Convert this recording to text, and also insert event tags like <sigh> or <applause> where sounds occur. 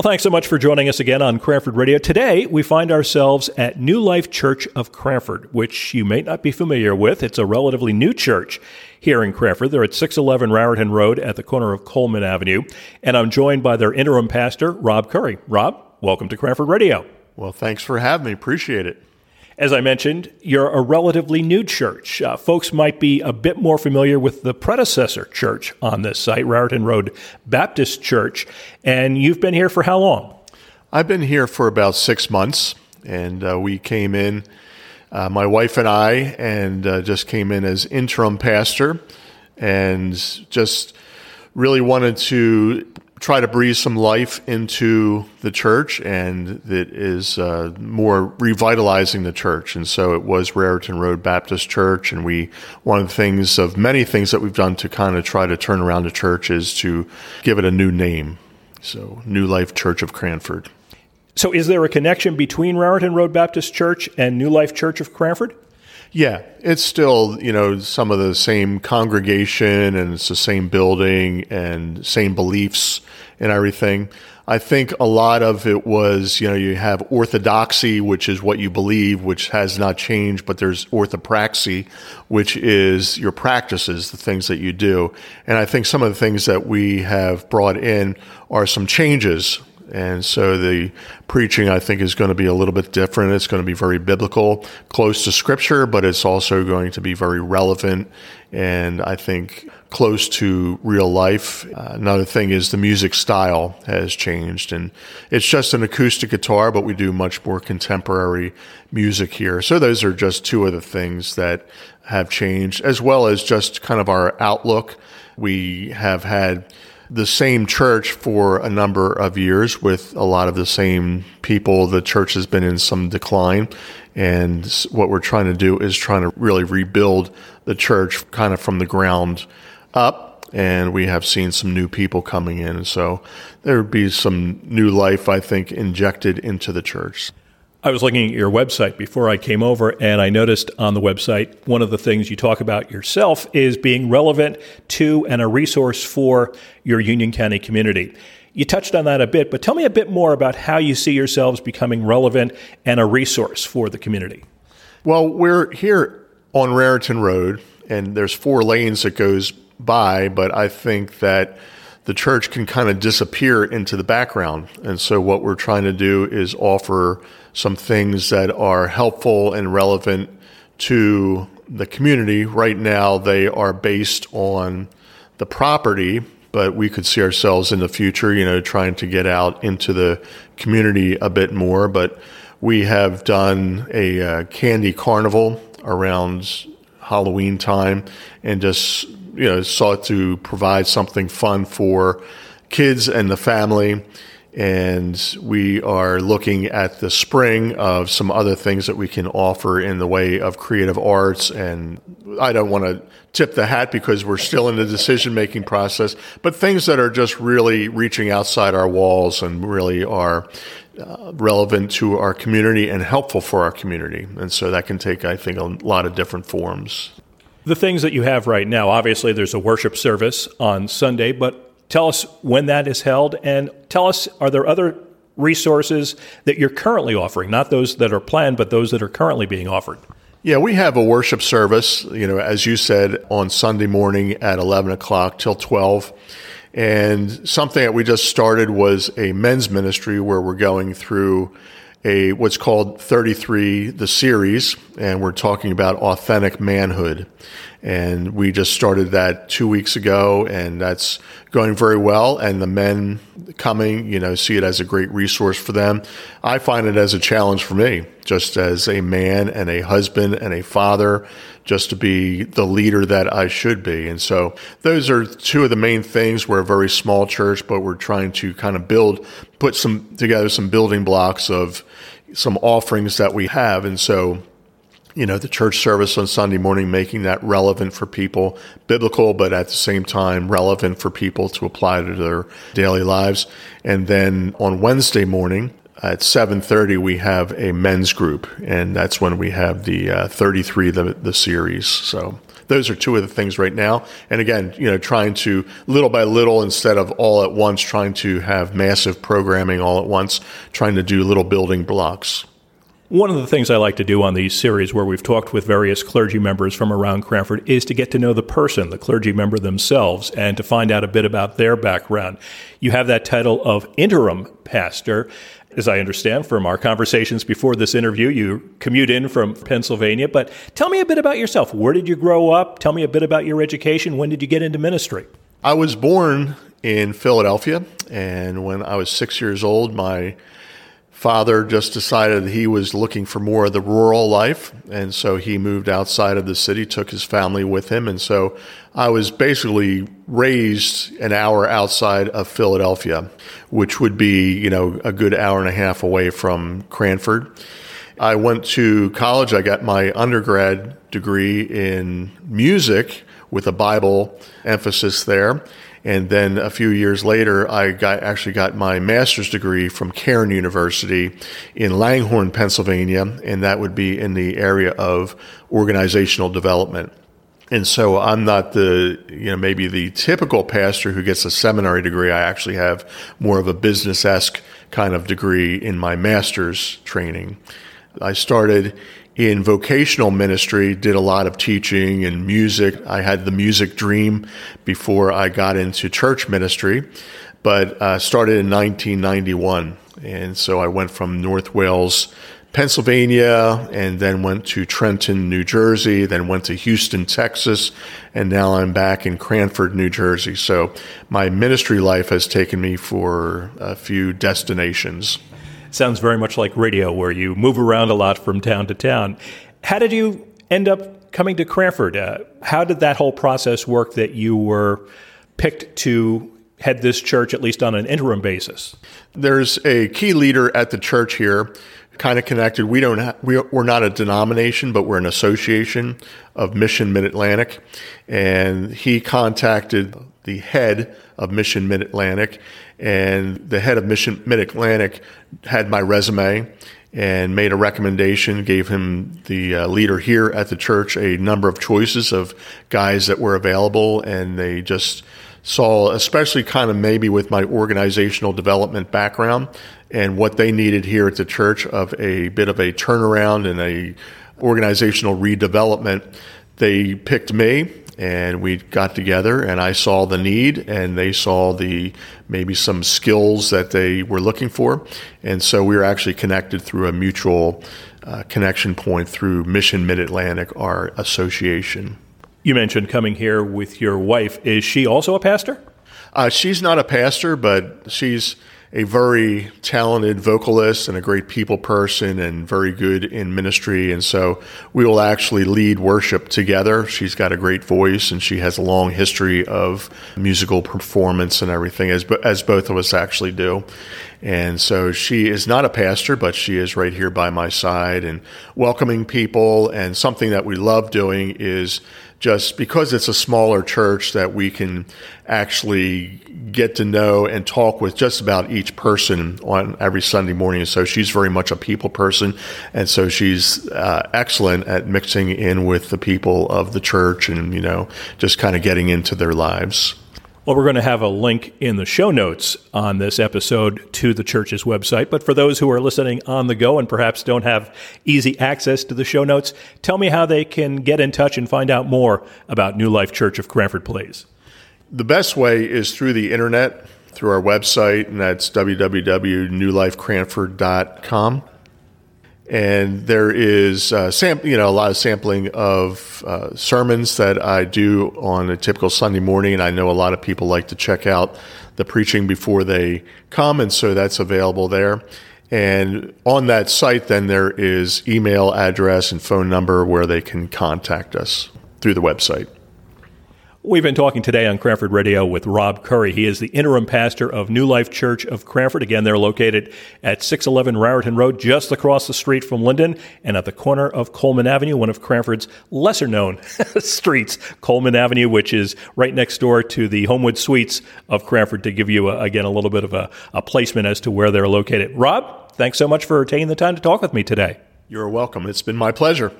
Well, thanks so much for joining us again on Cranford Radio. Today, we find ourselves at New Life Church of Cranford, which you may not be familiar with. It's a relatively new church here in Cranford. They're at 611 Raritan Road at the corner of Coleman Avenue. And I'm joined by their interim pastor, Rob Curry. Rob, welcome to Cranford Radio. Well, thanks for having me. Appreciate it. As I mentioned, you're a relatively new church. Uh, folks might be a bit more familiar with the predecessor church on this site, Raritan Road Baptist Church. And you've been here for how long? I've been here for about six months, and uh, we came in, uh, my wife and I, and uh, just came in as interim pastor and just really wanted to try to breathe some life into the church and that is uh, more revitalizing the church. And so it was Raritan Road Baptist Church. And we, one of the things of many things that we've done to kind of try to turn around the church is to give it a new name. So New Life Church of Cranford. So is there a connection between Raritan Road Baptist Church and New Life Church of Cranford? Yeah, it's still, you know, some of the same congregation and it's the same building and same beliefs and everything. I think a lot of it was, you know, you have orthodoxy, which is what you believe, which has not changed, but there's orthopraxy, which is your practices, the things that you do. And I think some of the things that we have brought in are some changes and so the preaching, I think, is going to be a little bit different. It's going to be very biblical, close to scripture, but it's also going to be very relevant and I think close to real life. Uh, another thing is the music style has changed and it's just an acoustic guitar, but we do much more contemporary music here. So those are just two of the things that have changed, as well as just kind of our outlook. We have had the same church for a number of years with a lot of the same people. The church has been in some decline. And what we're trying to do is trying to really rebuild the church kind of from the ground up. And we have seen some new people coming in. So there would be some new life, I think, injected into the church. I was looking at your website before I came over, and I noticed on the website one of the things you talk about yourself is being relevant to and a resource for your Union County community. You touched on that a bit, but tell me a bit more about how you see yourselves becoming relevant and a resource for the community. Well, we're here on Raritan Road, and there's four lanes that goes by, but I think that the church can kind of disappear into the background. And so what we're trying to do is offer some things that are helpful and relevant to the community. Right now, they are based on the property, but we could see ourselves in the future, you know, trying to get out into the community a bit more. But we have done a uh, candy carnival around Halloween time and just you know, sought to provide something fun for kids and the family. And we are looking at the spring of some other things that we can offer in the way of creative arts. And I don't want to tip the hat because we're still in the decision making process, but things that are just really reaching outside our walls and really are uh, relevant to our community and helpful for our community. And so that can take, I think, a lot of different forms the things that you have right now. Obviously, there's a worship service on Sunday, but tell us when that is held and tell us are there other resources that you're currently offering, not those that are planned, but those that are currently being offered? Yeah, we have a worship service, you know, as you said, on Sunday morning at 11 o'clock till 12. And something that we just started was a men's ministry where we're going through a what's called 33 the series and we're talking about authentic manhood. And we just started that two weeks ago and that's going very well and the men coming you know see it as a great resource for them. I find it as a challenge for me just as a man and a husband and a father just to be the leader that i should be. And so those are two of the main things. We're a very small church but we're trying to kind of build put some together some building blocks of some offerings that we have. And so you know, the church service on Sunday morning, making that relevant for people, biblical, but at the same time relevant for people to apply to their daily lives. And then on Wednesday morning at 7.30, we have a men's group, and that's when we have the uh, 33, the, the series. So those are two of the things right now. And again, you know, trying to little by little instead of all at once, trying to have massive programming all at once, trying to do little building blocks. One of the things I like to do on these series where we've talked with various clergy members from around Cranford is to get to know the person, the clergy member themselves, and to find out a bit about their background. You have that title of interim pastor. As I understand from our conversations before this interview, you commute in from Pennsylvania, but tell me a bit about yourself. Where did you grow up? Tell me a bit about your education. When did you get into ministry? I was born in Philadelphia, and when I was six years old, my father just decided he was looking for more of the rural life. And so he moved outside of the city, took his family with him. And so I was basically raised an hour outside of Philadelphia, which would be, you know, a good hour and a half away from Cranford. I went to college. I got my undergrad degree in music with a Bible emphasis there. And then a few years later, I got, actually got my master's degree from Cairn University in Langhorne, Pennsylvania, and that would be in the area of organizational development. And so I'm not the, you know, maybe the typical pastor who gets a seminary degree. I actually have more of a business esque kind of degree in my master's training. I started in vocational ministry, did a lot of teaching and music. I had the music dream before I got into church ministry, but uh, started in 1991. And so I went from North Wales, Pennsylvania, and then went to Trenton, New Jersey, then went to Houston, Texas, and now I'm back in Cranford, New Jersey. So my ministry life has taken me for a few destinations sounds very much like radio, where you move around a lot from town to town. How did you end up coming to Cranford? Uh, how did that whole process work that you were picked to head this church, at least on an interim basis? There's a key leader at the church here kind of connected. We don't ha- we, we're not a denomination, but we're an association of Mission Mid Atlantic, and he contacted the head of Mission Mid Atlantic, and the head of Mission Mid Atlantic had my resume and made a recommendation, gave him the uh, leader here at the church a number of choices of guys that were available, and they just saw, especially kind of maybe with my organizational development background and what they needed here at the church of a bit of a turnaround and a organizational redevelopment. They picked me and we got together and I saw the need and they saw the maybe some skills that they were looking for. And so we were actually connected through a mutual uh, connection point through Mission Mid Atlantic, our association. You mentioned coming here with your wife. Is she also a pastor? Uh, she's not a pastor, but she's a very talented vocalist and a great people person and very good in ministry. And so we will actually lead worship together. She's got a great voice and she has a long history of musical performance and everything, as, as both of us actually do. And so she is not a pastor, but she is right here by my side and welcoming people. And something that we love doing is just because it's a smaller church that we can actually get to know and talk with just about each person on every Sunday morning. So she's very much a people person. And so she's uh, excellent at mixing in with the people of the church and, you know, just kind of getting into their lives. Well, we're going to have a link in the show notes on this episode to the church's website. But for those who are listening on the go and perhaps don't have easy access to the show notes, tell me how they can get in touch and find out more about New Life Church of Cranford Please. The best way is through the internet, through our website, and that's www.newlifecranford.com and there is uh, sam- you know a lot of sampling of uh, sermons that I do on a typical Sunday morning, and I know a lot of people like to check out the preaching before they come, and so that's available there. And on that site, then there is email address and phone number where they can contact us through the website. We've been talking today on Cranford Radio with Rob Curry. He is the interim pastor of New Life Church of Cranford. Again, they're located at 611 Raritan Road, just across the street from Linden and at the corner of Coleman Avenue, one of Cranford's lesser known <laughs> streets, Coleman Avenue, which is right next door to the Homewood Suites of Cranford to give you, a, again, a little bit of a, a placement as to where they're located. Rob, thanks so much for taking the time to talk with me today. You're welcome. It's been my pleasure.